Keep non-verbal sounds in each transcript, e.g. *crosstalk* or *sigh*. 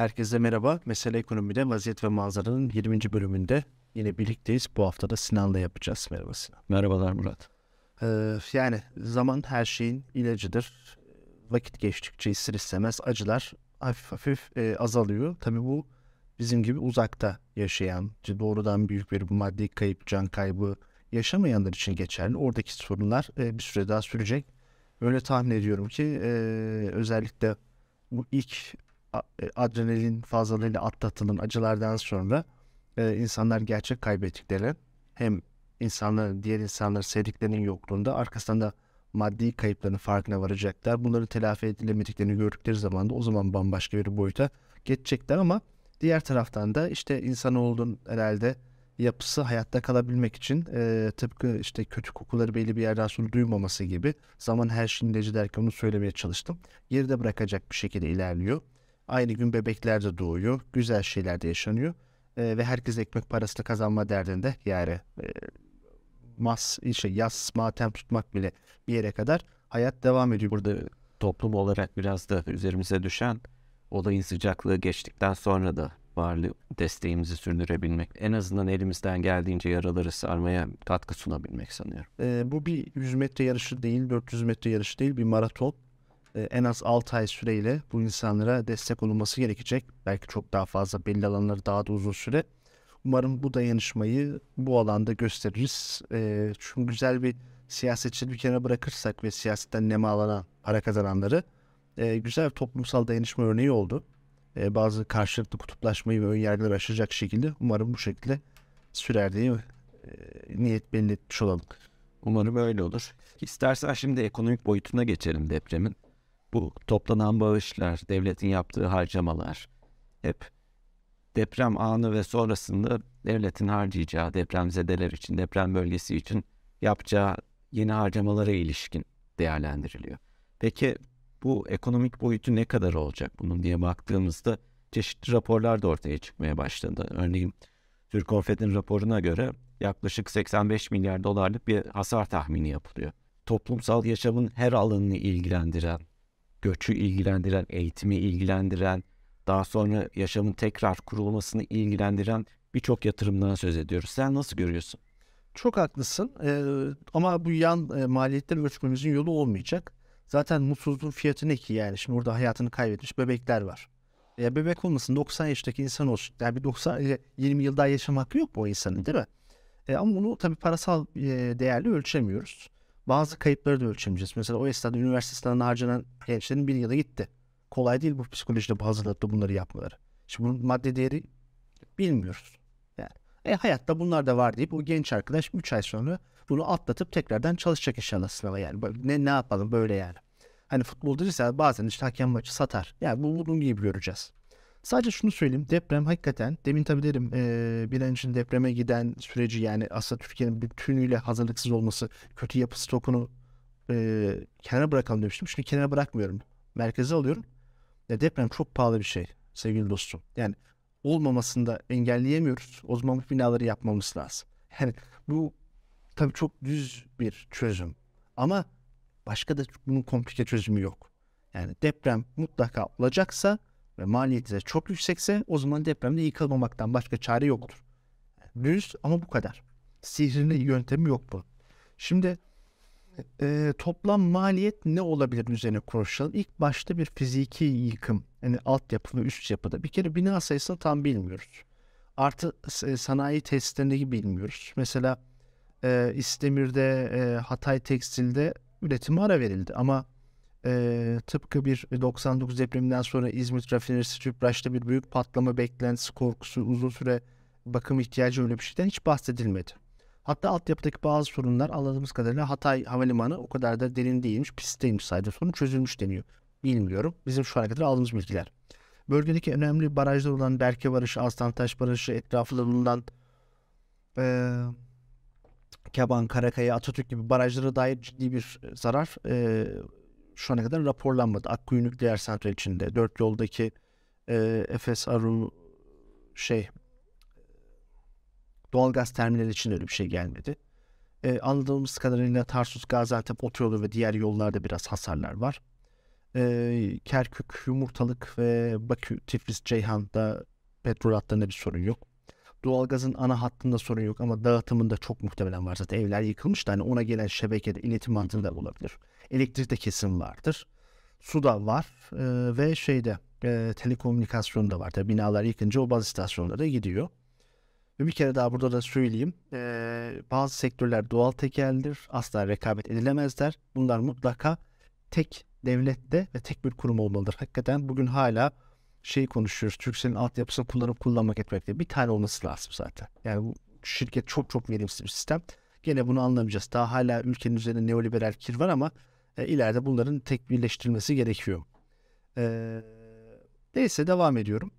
Herkese merhaba. Mesele Ekonomi'de Vaziyet ve Manzara'nın 20. bölümünde yine birlikteyiz. Bu hafta da Sinan'la yapacağız. Merhaba Sinan. Merhabalar Murat. Ee, yani zaman her şeyin ilacıdır. Vakit geçtikçe ister istemez acılar hafif hafif e, azalıyor. Tabii bu bizim gibi uzakta yaşayan, doğrudan büyük bir maddi kayıp, can kaybı yaşamayanlar için geçerli. Oradaki sorunlar e, bir süre daha sürecek. Öyle tahmin ediyorum ki e, özellikle bu ilk adrenalin fazlalığıyla atlatılan acılardan sonra e, insanlar gerçek kaybettikleri hem insanlar diğer insanlar sevdiklerinin yokluğunda arkasından da maddi kayıpların farkına varacaklar. Bunları telafi edilemediklerini gördükleri zaman da o zaman bambaşka bir boyuta geçecekler ama diğer taraftan da işte insanoğlunun herhalde yapısı hayatta kalabilmek için e, tıpkı işte kötü kokuları belli bir yerden sonra duymaması gibi zaman her şeyin derken onu söylemeye çalıştım. Geride bırakacak bir şekilde ilerliyor. Aynı gün bebekler de doğuyor. Güzel şeyler de yaşanıyor. E, ve herkes ekmek parasını kazanma derdinde yani e, mas, şey, yaz matem tutmak bile bir yere kadar hayat devam ediyor. Burada toplum olarak biraz da üzerimize düşen olayın sıcaklığı geçtikten sonra da varlığı desteğimizi sürdürebilmek. En azından elimizden geldiğince yaraları sarmaya katkı sunabilmek sanıyorum. E, bu bir 100 metre yarışı değil, 400 metre yarışı değil, bir maraton. E, en az 6 ay süreyle bu insanlara destek olunması gerekecek. Belki çok daha fazla belli alanları daha da uzun süre. Umarım bu dayanışmayı bu alanda gösteririz. Çünkü güzel bir siyasetçi bir kenara bırakırsak ve siyasetten nemalanan para kazananları e, güzel bir toplumsal dayanışma örneği oldu. E, bazı karşılıklı kutuplaşmayı ve önyargıları aşacak şekilde umarım bu şekilde sürer diye e, niyet belli etmiş olalım. Umarım öyle olur. İstersen şimdi ekonomik boyutuna geçelim depremin. Bu toplanan bağışlar, devletin yaptığı harcamalar hep deprem anı ve sonrasında devletin harcayacağı depremzedeler için, deprem bölgesi için yapacağı yeni harcamalara ilişkin değerlendiriliyor. Peki bu ekonomik boyutu ne kadar olacak bunun diye baktığımızda çeşitli raporlar da ortaya çıkmaya başladı. Örneğin Türkonfet'in raporuna göre yaklaşık 85 milyar dolarlık bir hasar tahmini yapılıyor. Toplumsal yaşamın her alanını ilgilendiren, göçü ilgilendiren, eğitimi ilgilendiren, daha sonra yaşamın tekrar kurulmasını ilgilendiren birçok yatırımdan söz ediyoruz. Sen nasıl görüyorsun? Çok haklısın ee, ama bu yan e, maliyetleri ölçmemizin yolu olmayacak. Zaten mutsuzluğun fiyatı ne ki yani? Şimdi orada hayatını kaybetmiş bebekler var. Ya bebek olmasın 90 yaşındaki insan olsun. Yani bir 90 20 yıl daha yaşam hakkı yok o insanın değil mi? E, ama bunu tabii parasal e, değerli ölçemiyoruz. Bazı kayıpları da ölçemeyeceğiz. Mesela o esnada üniversitesinden harcanan gençlerin bir yılı gitti. Kolay değil bu psikolojide bu hazırlıkta bunları yapmaları. Şimdi bunun madde değeri bilmiyoruz. Yani e, hayatta bunlar da var deyip o genç arkadaş 3 ay sonra bunu atlatıp tekrardan çalışacak inşallah sınava yani. Ne, ne yapalım böyle yani. Hani futbolda ise bazen işte hakem maçı satar. Yani bu bunun gibi göreceğiz. Sadece şunu söyleyeyim. Deprem hakikaten demin tabii derim e, bir an için depreme giden süreci yani aslında Türkiye'nin bütünüyle hazırlıksız olması kötü yapı stokunu e, kenara bırakalım demiştim. Şimdi kenara bırakmıyorum. Merkeze alıyorum. Ya deprem çok pahalı bir şey sevgili dostum. Yani olmamasını da engelleyemiyoruz. O zaman bu binaları yapmamız lazım. Yani bu tabii çok düz bir çözüm. Ama başka da bunun komplike çözümü yok. Yani deprem mutlaka olacaksa ve maliyeti çok yüksekse o zaman depremde yıkılmamaktan başka çare yoktur. Düz ama bu kadar. Sihirli yöntemi yok bu. Şimdi e, toplam maliyet ne olabilir üzerine konuşalım. İlk başta bir fiziki yıkım. Yani altyapı ve üst yapıda. Bir kere bina sayısını tam bilmiyoruz. Artı e, sanayi tesislerindeki bilmiyoruz. Mesela e, İstemir'de, e, Hatay Tekstil'de üretime ara verildi. Ama e, tıpkı bir 99 depreminden sonra İzmit rafinerisi Tüpraş'ta bir büyük patlama beklentisi korkusu uzun süre bakım ihtiyacı öyle bir şeyden hiç bahsedilmedi. Hatta altyapıdaki bazı sorunlar anladığımız kadarıyla Hatay Havalimanı o kadar da derin değilmiş, pistteymiş sadece sorun çözülmüş deniyor. Bilmiyorum. Bizim şu ana kadar aldığımız bilgiler. Bölgedeki önemli barajlar olan Berke Barajı, Aslantaş Barajı, etrafında bulunan e, Keban, Karakaya, Atatürk gibi barajlara dair ciddi bir zarar e, şu ana kadar raporlanmadı. Akkuyu Nükleer Santral içinde, dört yoldaki e, Efes Aru şey doğalgaz terminali için öyle bir şey gelmedi. E, anladığımız kadarıyla Tarsus, Gaziantep otoyolu ve diğer yollarda biraz hasarlar var. E, Kerkük, Yumurtalık ve Bakü, Tiflis, Ceyhan'da petrol hatlarında bir sorun yok. Doğalgazın ana hattında sorun yok ama dağıtımında çok muhtemelen var. Zaten evler yıkılmış da hani ona gelen şebekede iletim hattında olabilir. Elektrikte kesim vardır. Su da var e, ve şeyde e, telekomünikasyon da var. Tabii binalar yıkınca o baz istasyonlara gidiyor. Ve bir kere daha burada da söyleyeyim. E, bazı sektörler doğal tekeldir. Asla rekabet edilemezler. Bunlar mutlaka tek devlette ve tek bir kurum olmalıdır. Hakikaten bugün hala şey konuşuyoruz. Türkcell'in altyapısını kullanıp kullanmak etmekte. Bir tane olması lazım zaten. Yani bu şirket çok çok verimsiz bir sistem. Gene bunu anlamayacağız. Daha hala ülkenin üzerinde neoliberal kir var ama e, ileride bunların tek birleştirilmesi gerekiyor. E, neyse devam ediyorum.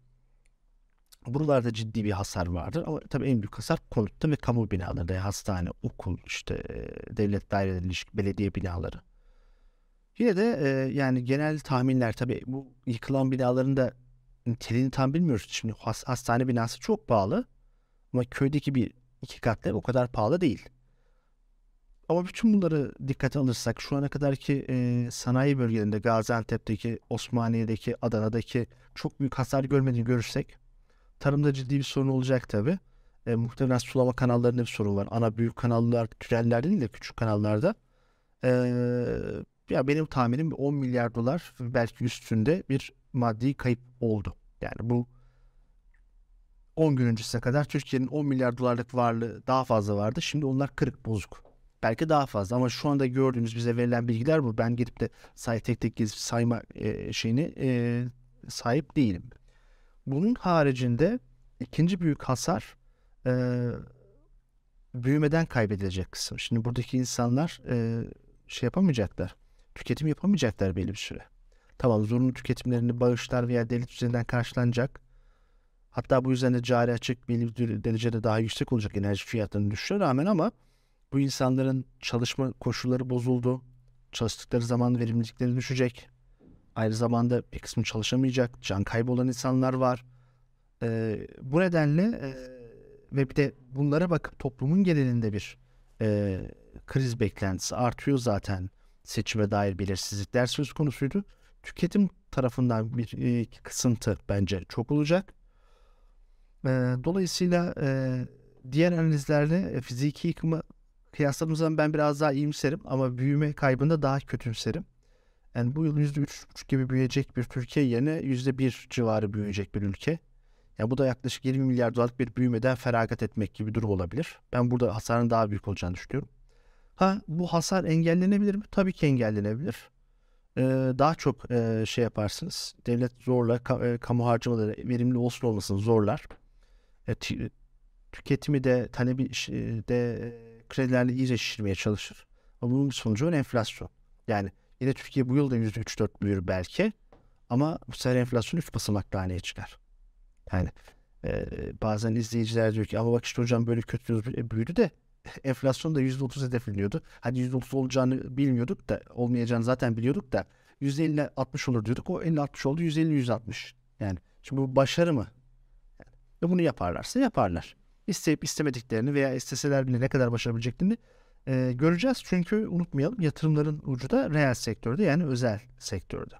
Buralarda ciddi bir hasar vardır ama tabii en büyük hasar konutta ve kamu binalarında. Yani hastane, okul, işte e, devlet daireleri, belediye binaları. Yine de e, yani genel tahminler tabii bu yıkılan binaların da niteliğini tam bilmiyoruz. Şimdi has, hastane binası çok pahalı ama köydeki bir iki katlı o kadar pahalı değil. Ama bütün bunları dikkate alırsak şu ana kadarki e, sanayi bölgelerinde Gaziantep'teki, Osmaniye'deki, Adana'daki çok büyük hasar görmediğini görürsek tarımda ciddi bir sorun olacak tabi. E, muhtemelen sulama kanallarında bir sorun var. Ana büyük kanallar, tüneller değil de küçük kanallarda. E, ya benim tahminim 10 milyar dolar belki üstünde bir maddi kayıp oldu. Yani bu 10 gün öncesine kadar Türkiye'nin 10 milyar dolarlık varlığı daha fazla vardı. Şimdi onlar kırık bozuk. Belki daha fazla ama şu anda gördüğünüz bize verilen bilgiler bu. Ben gidip de say tek tek gezip sayma e, şeyini e, sahip değilim. Bunun haricinde ikinci büyük hasar e, büyümeden kaybedilecek kısım. Şimdi buradaki insanlar e, şey yapamayacaklar. Tüketim yapamayacaklar belli bir süre. Tamam zorunlu tüketimlerini bağışlar veya devlet üzerinden karşılanacak. Hatta bu yüzden de cari açık belli bir derecede daha yüksek olacak enerji fiyatlarının düşüşe rağmen ama bu insanların çalışma koşulları bozuldu. Çalıştıkları zaman verimlilikleri düşecek. Aynı zamanda bir kısmı çalışamayacak. Can kaybı olan insanlar var. Ee, bu nedenle e, ve bir de bunlara bakıp toplumun genelinde bir e, kriz beklentisi artıyor zaten. Seçime dair belirsizlikler söz konusuydu. Tüketim tarafından bir e, kısıntı bence çok olacak. E, dolayısıyla e, diğer analizlerle fiziki yıkımı kıyasladığım zaman ben biraz daha iyimserim ama büyüme kaybında daha kötümserim. Yani bu yıl %3,5 gibi büyüyecek bir Türkiye yerine %1 civarı büyüyecek bir ülke. Yani bu da yaklaşık 20 milyar dolarlık bir büyümeden feragat etmek gibi bir durum olabilir. Ben burada hasarın daha büyük olacağını düşünüyorum. Ha bu hasar engellenebilir mi? Tabii ki engellenebilir. Daha çok e, şey yaparsınız. Devlet zorla ka, e, kamu harcamaları verimli olsun olmasın zorlar. E, tüketimi de talebi de kredilerle iyice şişirmeye çalışır. Ama bunun sonucu enflasyon. Yani yine Türkiye bu yılda %3-4 büyür belki ama bu sefer enflasyon 3 basamaklı haneye çıkar. Yani e, bazen izleyiciler diyor ki ama bak işte hocam böyle kötü büyüdü de enflasyon da %30 hedefleniyordu. Hani %30 olacağını bilmiyorduk da olmayacağını zaten biliyorduk da %50 60 olur diyorduk. O 50 60 oldu 150 160. Yani şimdi bu başarı mı? Yani, ve bunu yaparlarsa yaparlar isteyip istemediklerini veya isteseler bile ne kadar başarabileceklerini e, göreceğiz. Çünkü unutmayalım yatırımların ucu da reel sektörde yani özel sektörde.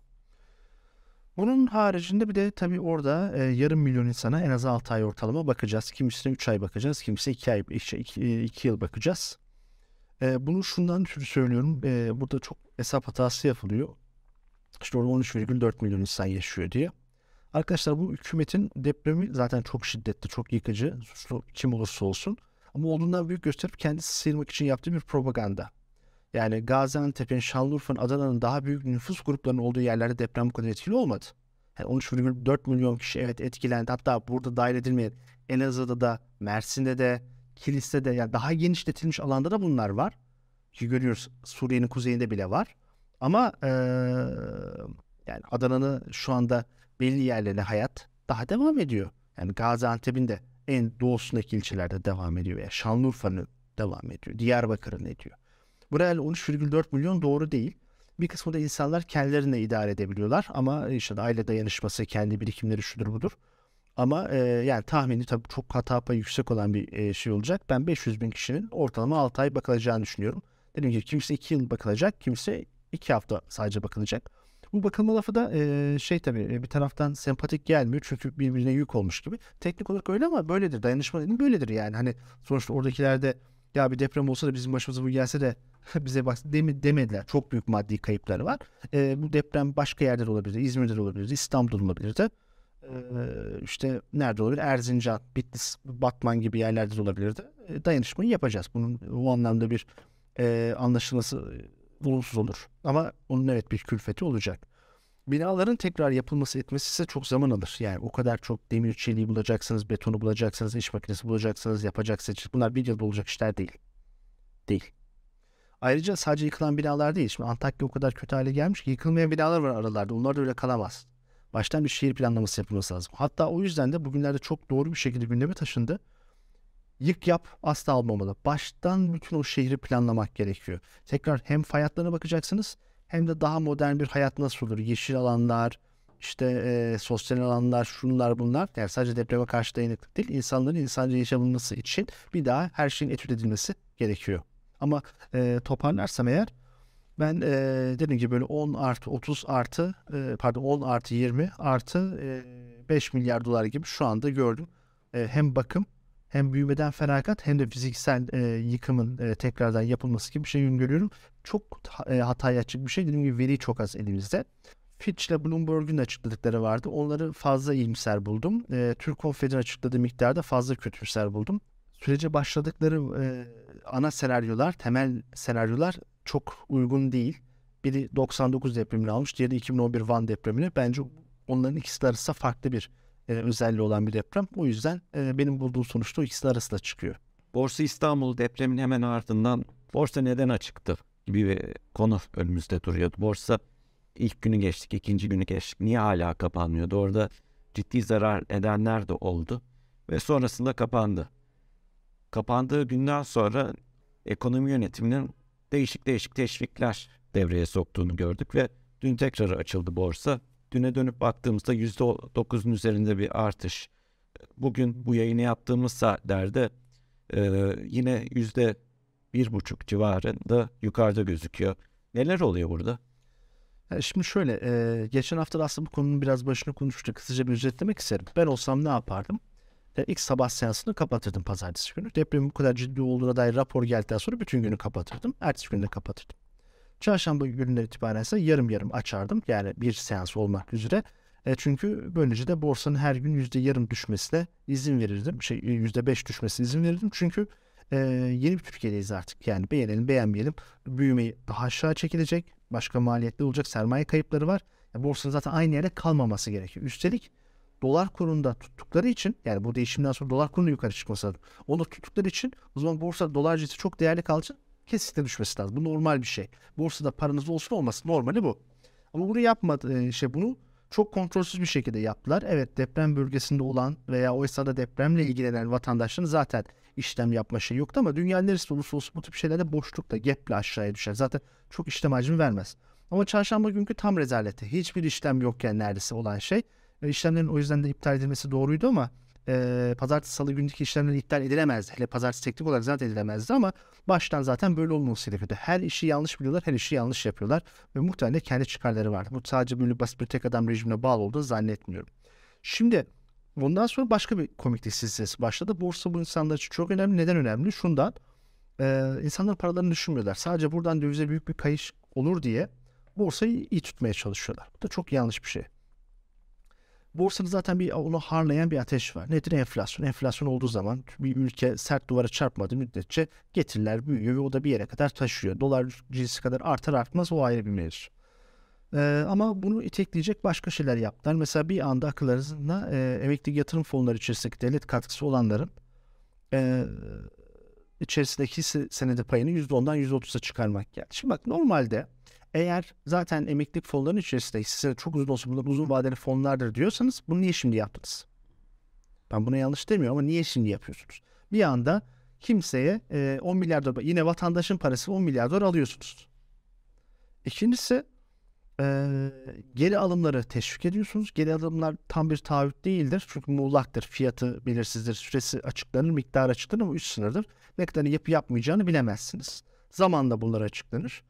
Bunun haricinde bir de tabii orada e, yarım milyon insana en az 6 ay ortalama bakacağız. Kimisine 3 ay bakacağız, kimisi 2 ay 2, 2 yıl bakacağız. E, bunu şundan ötürü söylüyorum. E, burada çok hesap hatası yapılıyor. İşte orada 13,4 milyon insan yaşıyor diye. Arkadaşlar bu hükümetin depremi zaten çok şiddetli, çok yıkıcı. Suçlu kim olursa olsun. Ama olduğundan büyük gösterip kendisi sıyırmak için yaptığı bir propaganda. Yani Gaziantep'in, Şanlıurfa'nın, Adana'nın daha büyük nüfus gruplarının olduğu yerlerde deprem bu kadar etkili olmadı. Yani 13,4 milyon kişi evet etkilendi. Hatta burada dahil edilmeyen Elazığ'da da, Mersin'de de, Kilis'te de yani daha genişletilmiş alanda da bunlar var. Ki görüyoruz Suriye'nin kuzeyinde bile var. Ama ee, yani Adana'nın şu anda belli yerlerine hayat daha devam ediyor. Yani Gaziantep'in de en doğusundaki ilçelerde devam ediyor. Yani Şanlıurfa'nın devam ediyor. Diyarbakır'ın ediyor. Buraya 13,4 milyon doğru değil. Bir kısmı da insanlar kendilerine idare edebiliyorlar. Ama işte aile dayanışması, kendi birikimleri şudur budur. Ama e, yani tahmini tabii çok hata payı yüksek olan bir e, şey olacak. Ben 500 bin kişinin ortalama 6 ay bakılacağını düşünüyorum. Dediğim gibi kimse 2 yıl bakılacak, kimse 2 hafta sadece bakılacak. Bu bakılma lafı da e, şey tabii e, bir taraftan sempatik gelmiyor çünkü birbirine yük olmuş gibi. Teknik olarak öyle ama böyledir. Dayanışma dediğim böyledir yani. Hani sonuçta oradakilerde ya bir deprem olsa da bizim başımıza bu gelse de *laughs* bize demi, demediler. Çok büyük maddi kayıpları var. E, bu deprem başka yerde de olabilir. İzmir'de de olabilir. İstanbul'da olabilir E, işte nerede olabilir? Erzincan, Bitlis, Batman gibi yerlerde de olabilirdi. E, dayanışmayı yapacağız. Bunun o anlamda bir e, anlaşılması olumsuz olur. Ama onun evet bir külfeti olacak. Binaların tekrar yapılması etmesi ise çok zaman alır. Yani o kadar çok demir çeliği bulacaksınız, betonu bulacaksınız, iş makinesi bulacaksınız, yapacaksınız. Bunlar bir yılda olacak işler değil. Değil. Ayrıca sadece yıkılan binalar değil. Şimdi Antakya o kadar kötü hale gelmiş ki yıkılmayan binalar var aralarda. Onlar da öyle kalamaz. Baştan bir şehir planlaması yapılması lazım. Hatta o yüzden de bugünlerde çok doğru bir şekilde gündeme taşındı. Yık yap asla almamalı. Baştan bütün o şehri planlamak gerekiyor. Tekrar hem fay hatlarına bakacaksınız hem de daha modern bir hayat nasıl olur? Yeşil alanlar, işte e, sosyal alanlar, şunlar bunlar. Yani sadece depreme karşı dayanıklık değil, insanların insanca yaşaması için bir daha her şeyin etüt edilmesi gerekiyor. Ama e, toparlarsam eğer ben e, dediğim gibi böyle 10 artı 30 artı e, pardon 10 artı 20 artı e, 5 milyar dolar gibi şu anda gördüm. E, hem bakım hem büyümeden feragat hem de fiziksel e, yıkımın e, tekrardan yapılması gibi bir şey görüyorum. Çok e, hataya açık bir şey. Dediğim gibi veri çok az elimizde. Fitch ile Bloomberg'un açıkladıkları vardı. Onları fazla iyimser buldum. E, Türk Konfed'in açıkladığı miktarda fazla kötümser buldum. Sürece başladıkları e, ana senaryolar, temel senaryolar çok uygun değil. Biri 99 depremini almış, diğeri 2011 Van depremini. Bence onların ikisi arasında farklı bir e, özelliği olan bir deprem. O yüzden e, benim bulduğum sonuçta o ikisi arasında çıkıyor. Borsa İstanbul depremin hemen ardından borsa neden açıktı gibi bir konu önümüzde duruyordu. Borsa ilk günü geçtik, ikinci günü geçtik. Niye hala kapanmıyordu? Orada ciddi zarar edenler de oldu ve sonrasında kapandı. Kapandığı günden sonra ekonomi yönetiminin değişik değişik teşvikler devreye soktuğunu gördük ve dün tekrar açıldı borsa düne dönüp baktığımızda %9'un üzerinde bir artış. Bugün bu yayını yaptığımız saatlerde e, yine yüzde bir buçuk civarında yukarıda gözüküyor. Neler oluyor burada? Şimdi şöyle, e, geçen hafta da aslında bu konunun biraz başını konuştuk. Kısaca bir özetlemek isterim. Ben olsam ne yapardım? E, ilk sabah seansını kapatırdım pazartesi günü. Depremin bu kadar ciddi olduğuna dair rapor geldikten sonra bütün günü kapatırdım. Ertesi günü de kapatırdım. Çarşamba gününden itibaren ise yarım yarım açardım. Yani bir seans olmak üzere. E çünkü böylece de borsanın her gün yüzde yarım düşmesine izin verirdim. Şey yüzde beş düşmesine izin verirdim. Çünkü e, yeni bir Türkiye'deyiz artık. Yani beğenelim beğenmeyelim. Büyümeyi daha aşağı çekilecek. Başka maliyetli olacak. Sermaye kayıpları var. Yani borsanın zaten aynı yerde kalmaması gerekiyor. Üstelik dolar kurunda tuttukları için yani bu değişimden sonra dolar kurunun yukarı çıkması lazım. Onu tuttukları için o zaman borsa dolar cinsi çok değerli kalacak kesinlikle düşmesi lazım. Bu normal bir şey. Borsada paranız olsun olmasın normali bu. Ama bunu yapmadı e, şey bunu çok kontrolsüz bir şekilde yaptılar. Evet deprem bölgesinde olan veya o esnada depremle ilgilenen vatandaşların zaten işlem yapma şey yoktu ama dünya neresi olursa olsun bu tip şeylerde boşlukta, gap'le aşağıya düşer. Zaten çok işlem hacmi vermez. Ama çarşamba günkü tam rezaleti. Hiçbir işlem yokken neredeyse olan şey. E, işlemlerin o yüzden de iptal edilmesi doğruydu ama e, pazartesi salı gündeki işlemler iptal edilemezdi. Hele pazartesi teknik olarak zaten edilemezdi ama baştan zaten böyle olması gerekiyordu. Her işi yanlış biliyorlar, her işi yanlış yapıyorlar ve muhtemelen kendi çıkarları vardı. Bu sadece böyle basit bir tek adam rejimine bağlı olduğunu zannetmiyorum. Şimdi bundan sonra başka bir komiklik silsilesi başladı. Borsa bu insanlar için çok önemli. Neden önemli? Şundan e, insanlar paralarını düşünmüyorlar. Sadece buradan dövize büyük bir kayış olur diye borsayı iyi tutmaya çalışıyorlar. Bu da çok yanlış bir şey. Borsada zaten bir onu harlayan bir ateş var. Nedir enflasyon? Enflasyon olduğu zaman bir ülke sert duvara çarpmadığı müddetçe getiriler büyüyor ve o da bir yere kadar taşıyor. Dolar cinsi kadar artar artmaz o ayrı bir mevzu. Ee, ama bunu itekleyecek başka şeyler yaptılar. Mesela bir anda akıllarında e, emekli yatırım fonları içerisindeki devlet katkısı olanların e, içerisindeki hisse senedi payını %10'dan %30'a çıkarmak geldi. Şimdi bak normalde eğer zaten emeklilik fonlarının içerisinde size çok uzun olsa bunlar uzun vadeli fonlardır diyorsanız bunu niye şimdi yaptınız? Ben buna yanlış demiyorum ama niye şimdi yapıyorsunuz? Bir anda kimseye e, 10 milyar dolar yine vatandaşın parası 10 milyar dolar alıyorsunuz. İkincisi e, geri alımları teşvik ediyorsunuz. Geri alımlar tam bir taahhüt değildir. Çünkü muğlaktır. Fiyatı belirsizdir. Süresi açıklanır. Miktarı açıklanır ama üst sınırdır. Ne kadar yapı yapmayacağını bilemezsiniz. Zamanla bunlar açıklanır.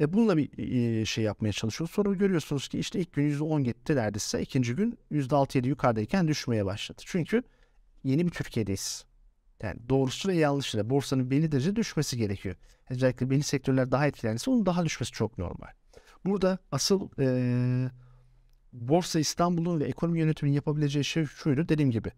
E bununla bir şey yapmaya çalışıyoruz. Sonra görüyorsunuz ki işte ilk gün %10 gitti neredeyse. ikinci gün %6-7 yukarıdayken düşmeye başladı. Çünkü yeni bir Türkiye'deyiz. Yani doğrusu ve yanlışı da borsanın belli derece düşmesi gerekiyor. Özellikle belli sektörler daha etkilenirse onun daha düşmesi çok normal. Burada asıl e, Borsa İstanbul'un ve ekonomi yönetiminin yapabileceği şey şuydu. Dediğim gibi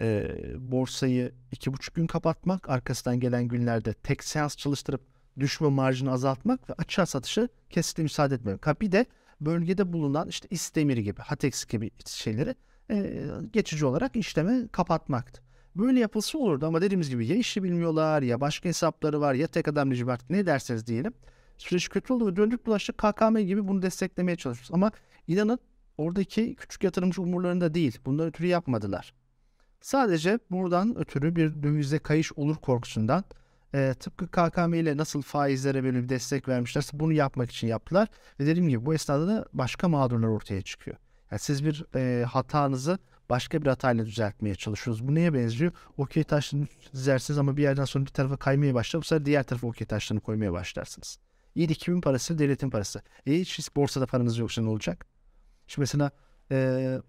e, borsayı iki buçuk gün kapatmak, arkasından gelen günlerde tek seans çalıştırıp düşme marjını azaltmak ve açığa satışı kesinlikle müsaade etmemek. Bir de bölgede bulunan işte İstemir gibi, Hatex gibi şeyleri e, geçici olarak işleme kapatmaktı. Böyle yapılsa olurdu ama dediğimiz gibi ya işi bilmiyorlar ya başka hesapları var ya tek adam rejim ne derseniz diyelim. Süreç kötü oldu ve döndük dolaştık KKM gibi bunu desteklemeye çalışıyoruz. Ama inanın oradaki küçük yatırımcı umurlarında değil. Bundan ötürü yapmadılar. Sadece buradan ötürü bir dövize kayış olur korkusundan e, tıpkı KKM ile nasıl faizlere böyle bir destek vermişlerse bunu yapmak için yaptılar. Ve dediğim gibi bu esnada da başka mağdurlar ortaya çıkıyor. Yani siz bir e, hatanızı başka bir hatayla düzeltmeye çalışıyoruz. Bu neye benziyor? Okey taşlarını dizersiniz ama bir yerden sonra bir tarafa kaymaya başlar. Bu sefer diğer tarafa okey taşlarını koymaya başlarsınız. İyi kimin parası? Devletin parası. E hiç borsada paranız yoksa ne olacak? Şimdi mesela e,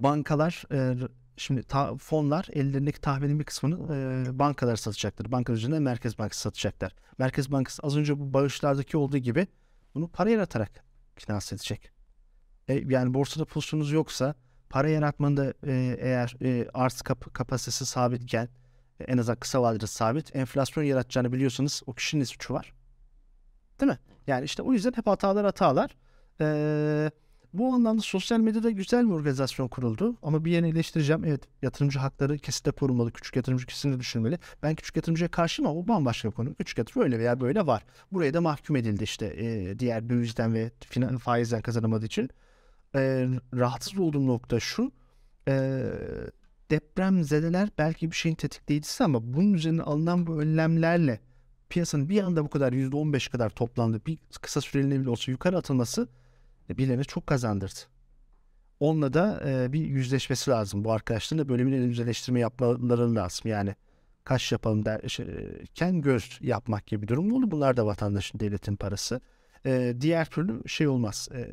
bankalar e, şimdi ta, fonlar ellerindeki tahvilin bir kısmını e, bankalar satacaktır. Banka üzerinden Merkez Bankası satacaklar. Merkez Bankası az önce bu bağışlardaki olduğu gibi bunu para yaratarak finanse edecek. E, yani borsada pozisyonunuz yoksa para yaratmanın da e, eğer e, arz kap kapasitesi sabitken e, en azından kısa vadede sabit enflasyon yaratacağını biliyorsanız o kişinin suçu var. Değil mi? Yani işte o yüzden hep hatalar hatalar. Ee, bu anlamda sosyal medyada güzel bir organizasyon kuruldu. Ama bir yerini eleştireceğim. Evet yatırımcı hakları kesinlikle korunmalı. Küçük yatırımcı kesinlikle düşünmeli. Ben küçük yatırımcıya karşıyım ama o bambaşka bir konu. Küçük yatırımcı öyle veya böyle var. Buraya da mahkum edildi işte e, diğer dövizden ve faizden kazanamadığı için. E, rahatsız olduğum nokta şu. E, deprem zedeler belki bir şeyin tetikleyicisi ama bunun üzerine alınan bu önlemlerle piyasanın bir anda bu kadar %15 kadar toplandı. Bir kısa süreliğine bile olsa yukarı atılması birilerine çok kazandırdı. Onunla da e, bir yüzleşmesi lazım. Bu arkadaşların da böyle bir yüzleştirme yapmaları lazım. Yani kaş yapalım derken göz yapmak gibi bir durum oldu. Bunlar da vatandaşın, devletin parası. E, diğer türlü şey olmaz. E,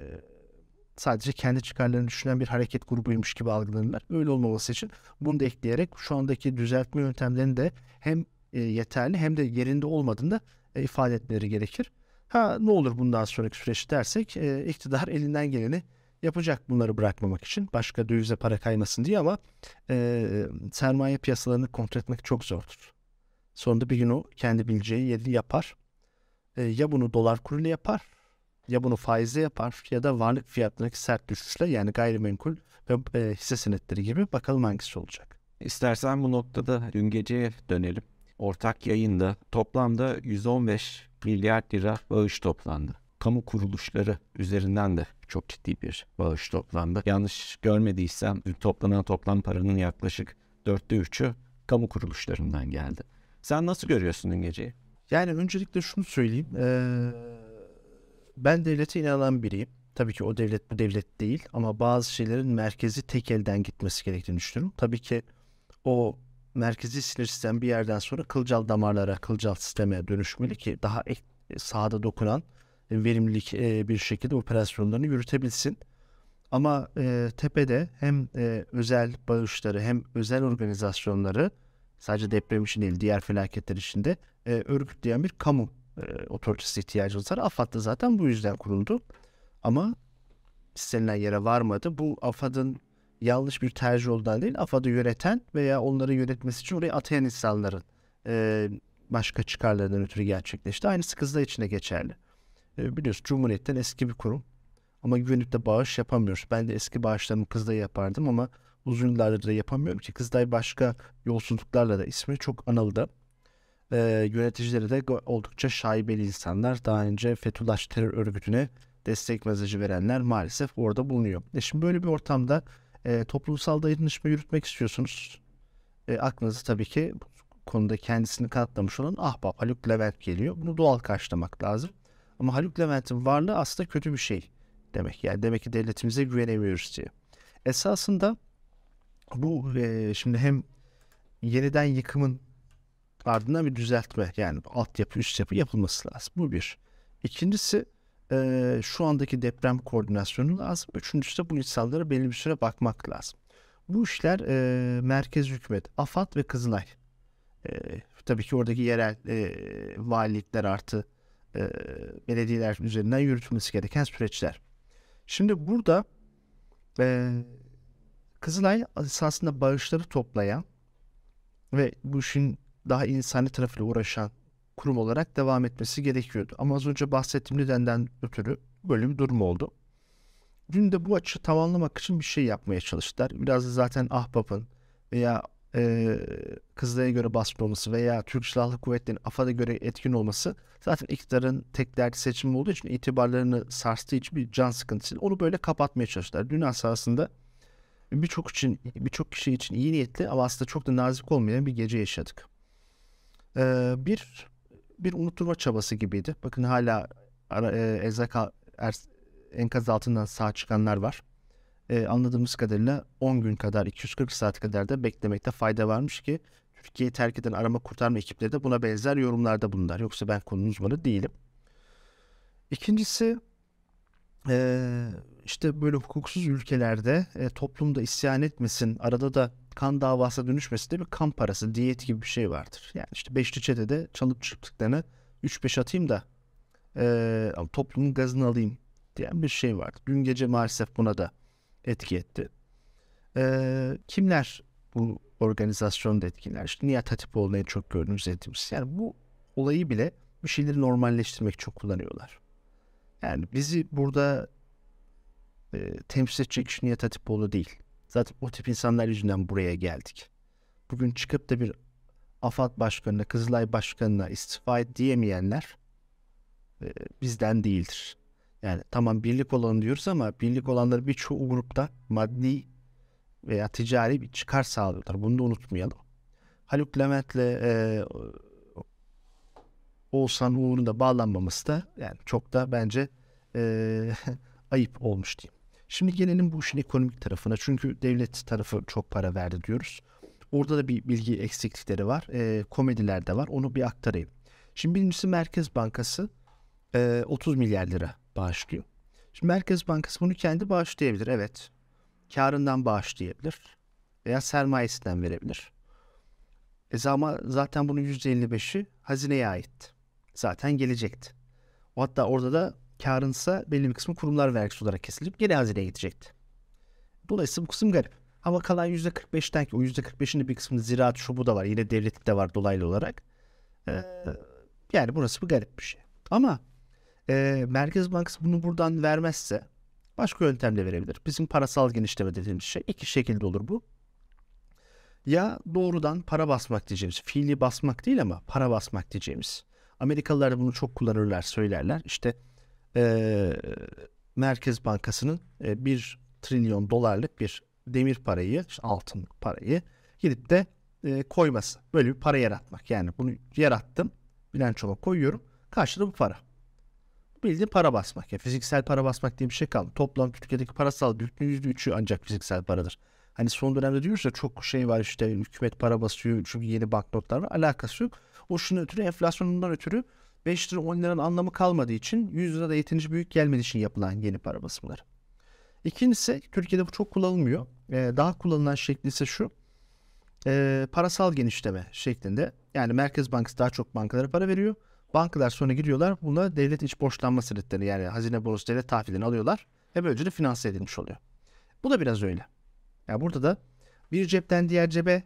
sadece kendi çıkarlarını düşünen bir hareket grubuymuş gibi algılanırlar. Öyle olmaması için bunu da ekleyerek şu andaki düzeltme yöntemlerini de hem e, yeterli hem de yerinde olmadığını da e, ifade etmeleri gerekir. Ha ne olur bundan sonraki süreç dersek e, iktidar elinden geleni yapacak bunları bırakmamak için. Başka dövize para kaymasın diye ama e, sermaye piyasalarını kontrol etmek çok zordur. Sonunda bir gün o kendi bileceği yeri yapar. E, ya bunu dolar kuruyla yapar ya bunu faizle yapar ya da varlık fiyatlarındaki sert düşüşle yani gayrimenkul ve e, hisse senetleri gibi bakalım hangisi olacak. İstersen bu noktada dün geceye dönelim ortak yayında toplamda 115 milyar lira bağış toplandı. Kamu kuruluşları üzerinden de çok ciddi bir bağış toplandı. Yanlış görmediysem toplanan toplam paranın yaklaşık dörtte üçü kamu kuruluşlarından geldi. Sen nasıl görüyorsun dün geceyi? Yani öncelikle şunu söyleyeyim. Ee, ben devlete inanan biriyim. Tabii ki o devlet bu devlet değil ama bazı şeylerin merkezi tek elden gitmesi gerektiğini düşünüyorum. Tabii ki o merkezi sinir sistem bir yerden sonra kılcal damarlara, kılcal sisteme dönüşmeli ki daha ek, sahada dokunan verimlilik e, bir şekilde operasyonlarını yürütebilsin. Ama e, tepede hem e, özel bağışları hem özel organizasyonları sadece deprem için değil diğer felaketler için de e, örgütleyen bir kamu e, otoritesi ihtiyacımız var. AFAD da zaten bu yüzden kuruldu. Ama istenilen yere varmadı. Bu AFAD'ın yanlış bir tercih olduğundan değil AFAD'ı yöneten veya onları yönetmesi için oraya atayan insanların e, başka çıkarlarından ötürü gerçekleşti. Aynısı Kızılay için de geçerli. E, biliyorsun Cumhuriyet'ten eski bir kurum ama güvenip de bağış yapamıyoruz. Ben de eski bağışlarımı Kızılay'a yapardım ama uzun yıllardır da yapamıyorum ki Kızılay başka yolsuzluklarla da ismi çok anıldı. E, yöneticileri de oldukça şaibeli insanlar. Daha önce Fethullah terör örgütüne destek mesajı verenler maalesef orada bulunuyor. E şimdi böyle bir ortamda e, toplumsal dayanışma yürütmek istiyorsunuz. E, aklınıza tabii ki bu konuda kendisini kanıtlamış olan ahbap Haluk Levent geliyor. Bunu doğal karşılamak lazım. Ama Haluk Levent'in varlığı aslında kötü bir şey demek. Yani demek ki devletimize güvenemiyoruz diye. Esasında bu e, şimdi hem yeniden yıkımın ardından bir düzeltme yani altyapı üst yapı yapılması lazım. Bu bir. İkincisi e, şu andaki deprem koordinasyonu lazım. Üçüncüsü de bu insanlara belli bir süre bakmak lazım. Bu işler e, merkez hükümet, AFAD ve Kızılay. E, tabii ki oradaki yerel e, valilikler artı e, belediyeler üzerinden yürütülmesi gereken süreçler. Şimdi burada e, Kızılay esasında bağışları toplayan ve bu işin daha insani tarafıyla uğraşan kurum olarak devam etmesi gerekiyordu. Ama az önce bahsettiğim nedenden ötürü bir durum oldu. Dün de bu açı tamamlamak için bir şey yapmaya çalıştılar. Biraz da zaten Ahbap'ın veya e, Kızılay'a göre baskın olması veya Türk Silahlı Kuvvetleri'nin AFAD'a göre etkin olması zaten iktidarın tek derdi seçimi olduğu için itibarlarını sarstığı için bir can sıkıntısı. Onu böyle kapatmaya çalıştılar. Dün aslında birçok için birçok kişi için iyi niyetli ama aslında çok da nazik olmayan bir gece yaşadık. Ee, bir bir unutturma çabası gibiydi. Bakın hala ara, e, er, enkaz altından sağ çıkanlar var. Ee, anladığımız kadarıyla 10 gün kadar 240 saat kadar da beklemekte fayda varmış ki Türkiye'yi terk eden arama kurtarma ekipleri de buna benzer yorumlarda bulunlar. Yoksa ben konunun uzmanı değilim. İkincisi e, işte böyle hukuksuz ülkelerde e, toplumda isyan etmesin, arada da kan davası dönüşmesin de bir kan parası, diyet gibi bir şey vardır. Yani işte beşli çetede çalıp çıktıklarını 3-5 atayım da e, toplumun gazını alayım diyen bir şey vardı. Dün gece maalesef buna da etki etti. E, kimler bu organizasyonda etkiler? İşte Nihat Hatipoğlu'nu en çok gördüğümüz ettiğimiz. Yani bu olayı bile bir şeyleri normalleştirmek için kullanıyorlar. Yani bizi burada e, temsil edecek Nihat Hatipoğlu değil. Zaten o tip insanlar yüzünden buraya geldik. Bugün çıkıp da bir AFAD başkanına, Kızılay başkanına istifa et diyemeyenler e, bizden değildir. Yani tamam birlik olan diyoruz ama birlik olanları birçoğu grupta maddi veya ticari bir çıkar sağlıyorlar. Bunu da unutmayalım. Haluk Levent'le e, Oğuzhan Uğur'un da bağlanmaması da yani çok da bence e, *laughs* ayıp olmuş diyeyim. Şimdi gelelim bu işin ekonomik tarafına. Çünkü devlet tarafı çok para verdi diyoruz. Orada da bir bilgi eksiklikleri var. E, komediler de var. Onu bir aktarayım. Şimdi birincisi Merkez Bankası e, 30 milyar lira bağışlıyor. Şimdi Merkez Bankası bunu kendi bağışlayabilir. Evet. Karından bağışlayabilir. Veya sermayesinden verebilir. E ama zaten bunun %55'i hazineye ait. Zaten gelecekti. Hatta orada da karınsa belli bir kısmı kurumlar vergisi olarak kesilip geri hazineye gidecekti. Dolayısıyla bu kısım garip. Ama kalan %45'ten ki o %45'in de bir kısmı ziraat şu bu da var. Yine devlet de var dolaylı olarak. Ee, yani burası bir garip bir şey. Ama e, Merkez Bankası bunu buradan vermezse başka yöntemle verebilir. Bizim parasal genişleme dediğimiz şey iki şekilde olur bu. Ya doğrudan para basmak diyeceğimiz, fiili basmak değil ama para basmak diyeceğimiz. Amerikalılar da bunu çok kullanırlar, söylerler. İşte e, Merkez Bankası'nın e, 1 trilyon dolarlık bir demir parayı, altın parayı gidip de e, koyması. Böyle bir para yaratmak. Yani bunu yarattım, bilançoma koyuyorum. Karşılığı bu para. Bildiğin para basmak. Ya fiziksel para basmak diye bir şey kaldı. Toplam Türkiye'deki parasal büyüklüğün %3'ü ancak fiziksel paradır. Hani son dönemde diyoruz ya çok şey var işte hükümet para basıyor çünkü yeni banknotlar var. Alakası yok. O şunun ötürü enflasyonundan ötürü 5 lira 10 liranın anlamı kalmadığı için 100 lira da yeterince büyük gelmediği için yapılan yeni para basımları. İkincisi Türkiye'de bu çok kullanılmıyor. Ee, daha kullanılan şekli ise şu. E, parasal genişleme şeklinde. Yani Merkez Bankası daha çok bankalara para veriyor. Bankalar sonra giriyorlar buna devlet iç borçlanma senetleri yani hazine bonosu devlet tahvilini alıyorlar. Ve böylece de finanse edilmiş oluyor. Bu da biraz öyle. Yani burada da bir cepten diğer cebe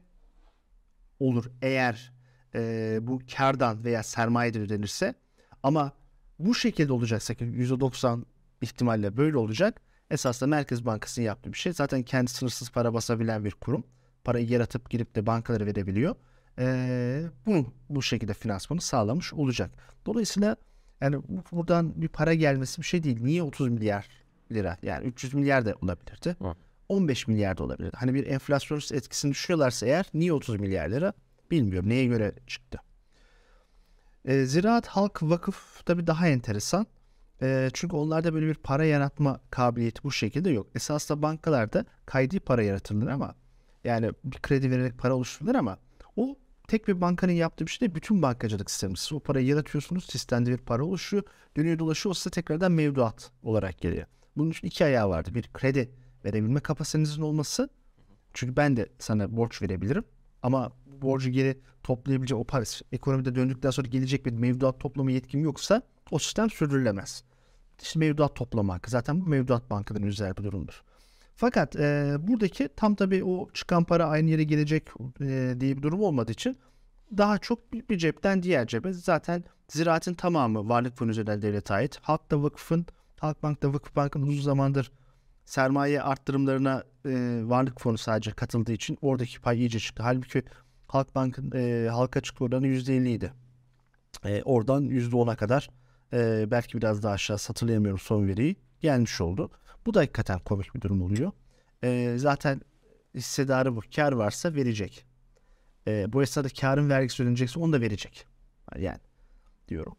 olur eğer e, bu kardan veya sermayeden ödenirse ama bu şekilde olacaksa ki %90 ihtimalle böyle olacak. Esasında Merkez Bankası'nın yaptığı bir şey. Zaten kendi sınırsız para basabilen bir kurum. Parayı yaratıp girip de bankalara verebiliyor. Ee, bunu bu şekilde finansmanı sağlamış olacak. Dolayısıyla yani buradan bir para gelmesi bir şey değil. Niye 30 milyar lira? Yani 300 milyar da olabilirdi. 15 milyar da olabilirdi. Hani bir enflasyonist etkisini düşünüyorlarsa eğer niye 30 milyar lira? Bilmiyorum neye göre çıktı. E, Ziraat Halk Vakıf tabii daha enteresan. E, çünkü onlarda böyle bir para yaratma kabiliyeti bu şekilde yok. Esasında bankalarda kaydi para yaratılır ama yani bir kredi vererek para oluşturulur ama o tek bir bankanın yaptığı bir şey değil. Bütün bankacılık sistemi. Siz o parayı yaratıyorsunuz. Sistemde bir para oluşuyor. Dönüyor dolaşıyor. O size tekrardan mevduat olarak geliyor. Bunun için iki ayağı vardı. Bir kredi verebilme kapasitenizin olması. Çünkü ben de sana borç verebilirim. Ama borcu geri toplayabilecek o para ekonomide döndükten sonra gelecek bir mevduat toplama yetkim yoksa o sistem sürdürülemez. İşte mevduat toplama hakkı. Zaten bu mevduat bankaların özel bir durumdur. Fakat e, buradaki tam tabii o çıkan para aynı yere gelecek e, diye bir durum olmadığı için daha çok bir, bir cepten diğer cebe zaten ziraatin tamamı varlık fonu özel devlete ait. Halk da vakıfın, Halkbank da Vakıfbank'ın uzun zamandır sermaye arttırımlarına e, varlık fonu sadece katıldığı için oradaki pay iyice çıktı. Halbuki Halkbank'ın e, halka açık oranı %50 idi. E, oradan %10'a kadar e, belki biraz daha aşağı hatırlayamıyorum son veriyi gelmiş oldu. Bu da hakikaten komik bir durum oluyor. E, zaten hissedarı bu. Kar varsa verecek. E, bu esnada karın vergisi ödenecekse onu da verecek. Yani diyorum.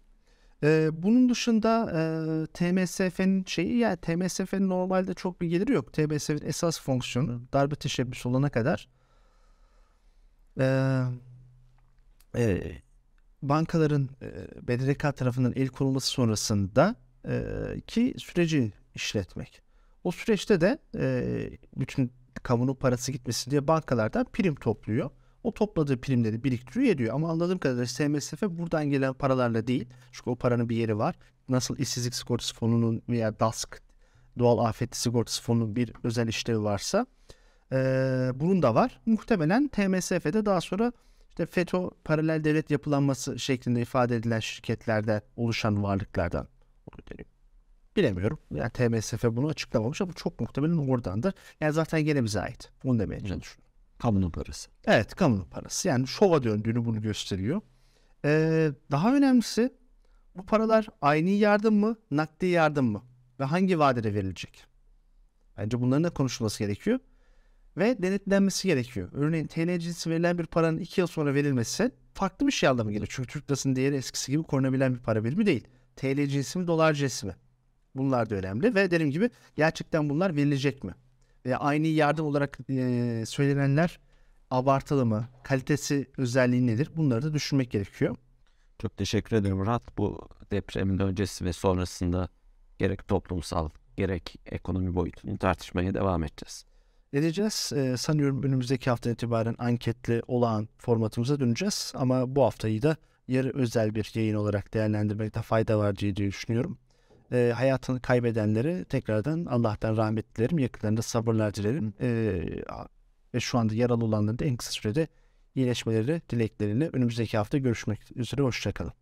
E, bunun dışında e, TMSF'nin şeyi yani TMSF'nin normalde çok bir geliri yok. TMSF'nin esas fonksiyonu darbe teşebbüsü olana kadar e, e, bankaların e, BDDK tarafından el konulması sonrasında e, ki süreci işletmek. O süreçte de e, bütün kamunun parası gitmesin diye bankalardan prim topluyor. O topladığı primleri biriktiriyor ediyor. Ama anladığım kadarıyla SMSF buradan gelen paralarla değil. Çünkü o paranın bir yeri var. Nasıl işsizlik sigortası fonunun veya DASK doğal afet sigortası fonunun bir özel işlevi varsa e, bunun da var. Muhtemelen TMSF'de daha sonra işte FETÖ paralel devlet yapılanması şeklinde ifade edilen şirketlerde oluşan varlıklardan. Bilemiyorum. Yani TMSF bunu açıklamamış ama çok muhtemelen oradandır. Yani zaten gene bize ait. Onu demeye çalışıyorum. Kamunun parası. Evet kamunun parası. Yani şova döndüğünü bunu gösteriyor. Ee, daha önemlisi bu paralar aynı yardım mı, nakdi yardım mı? Ve hangi vadede verilecek? Bence bunların da konuşulması gerekiyor. Ve denetlenmesi gerekiyor. Örneğin TL cinsi verilen bir paranın iki yıl sonra verilmesi farklı bir şey anlamı geliyor. Çünkü Türk lirasının değeri eskisi gibi korunabilen bir para birimi değil. TL cinsi mi, dolar cinsi mi? Bunlar da önemli ve dediğim gibi gerçekten bunlar verilecek mi? Aynı yardım olarak e, söylenenler abartılı mı? Kalitesi özelliği nedir? Bunları da düşünmek gerekiyor. Çok teşekkür ederim Murat. Bu depremin öncesi ve sonrasında gerek toplumsal gerek ekonomi boyutunu tartışmaya devam edeceğiz. Edeceğiz. Ee, sanıyorum önümüzdeki hafta itibaren anketli olağan formatımıza döneceğiz. Ama bu haftayı da yarı özel bir yayın olarak değerlendirmekte fayda var diye düşünüyorum e, hayatını kaybedenlere tekrardan Allah'tan rahmet dilerim. Yakınlarında sabırlar dilerim. E, ve şu anda yaralı olanların da en kısa sürede iyileşmeleri dileklerini önümüzdeki hafta görüşmek üzere. Hoşçakalın.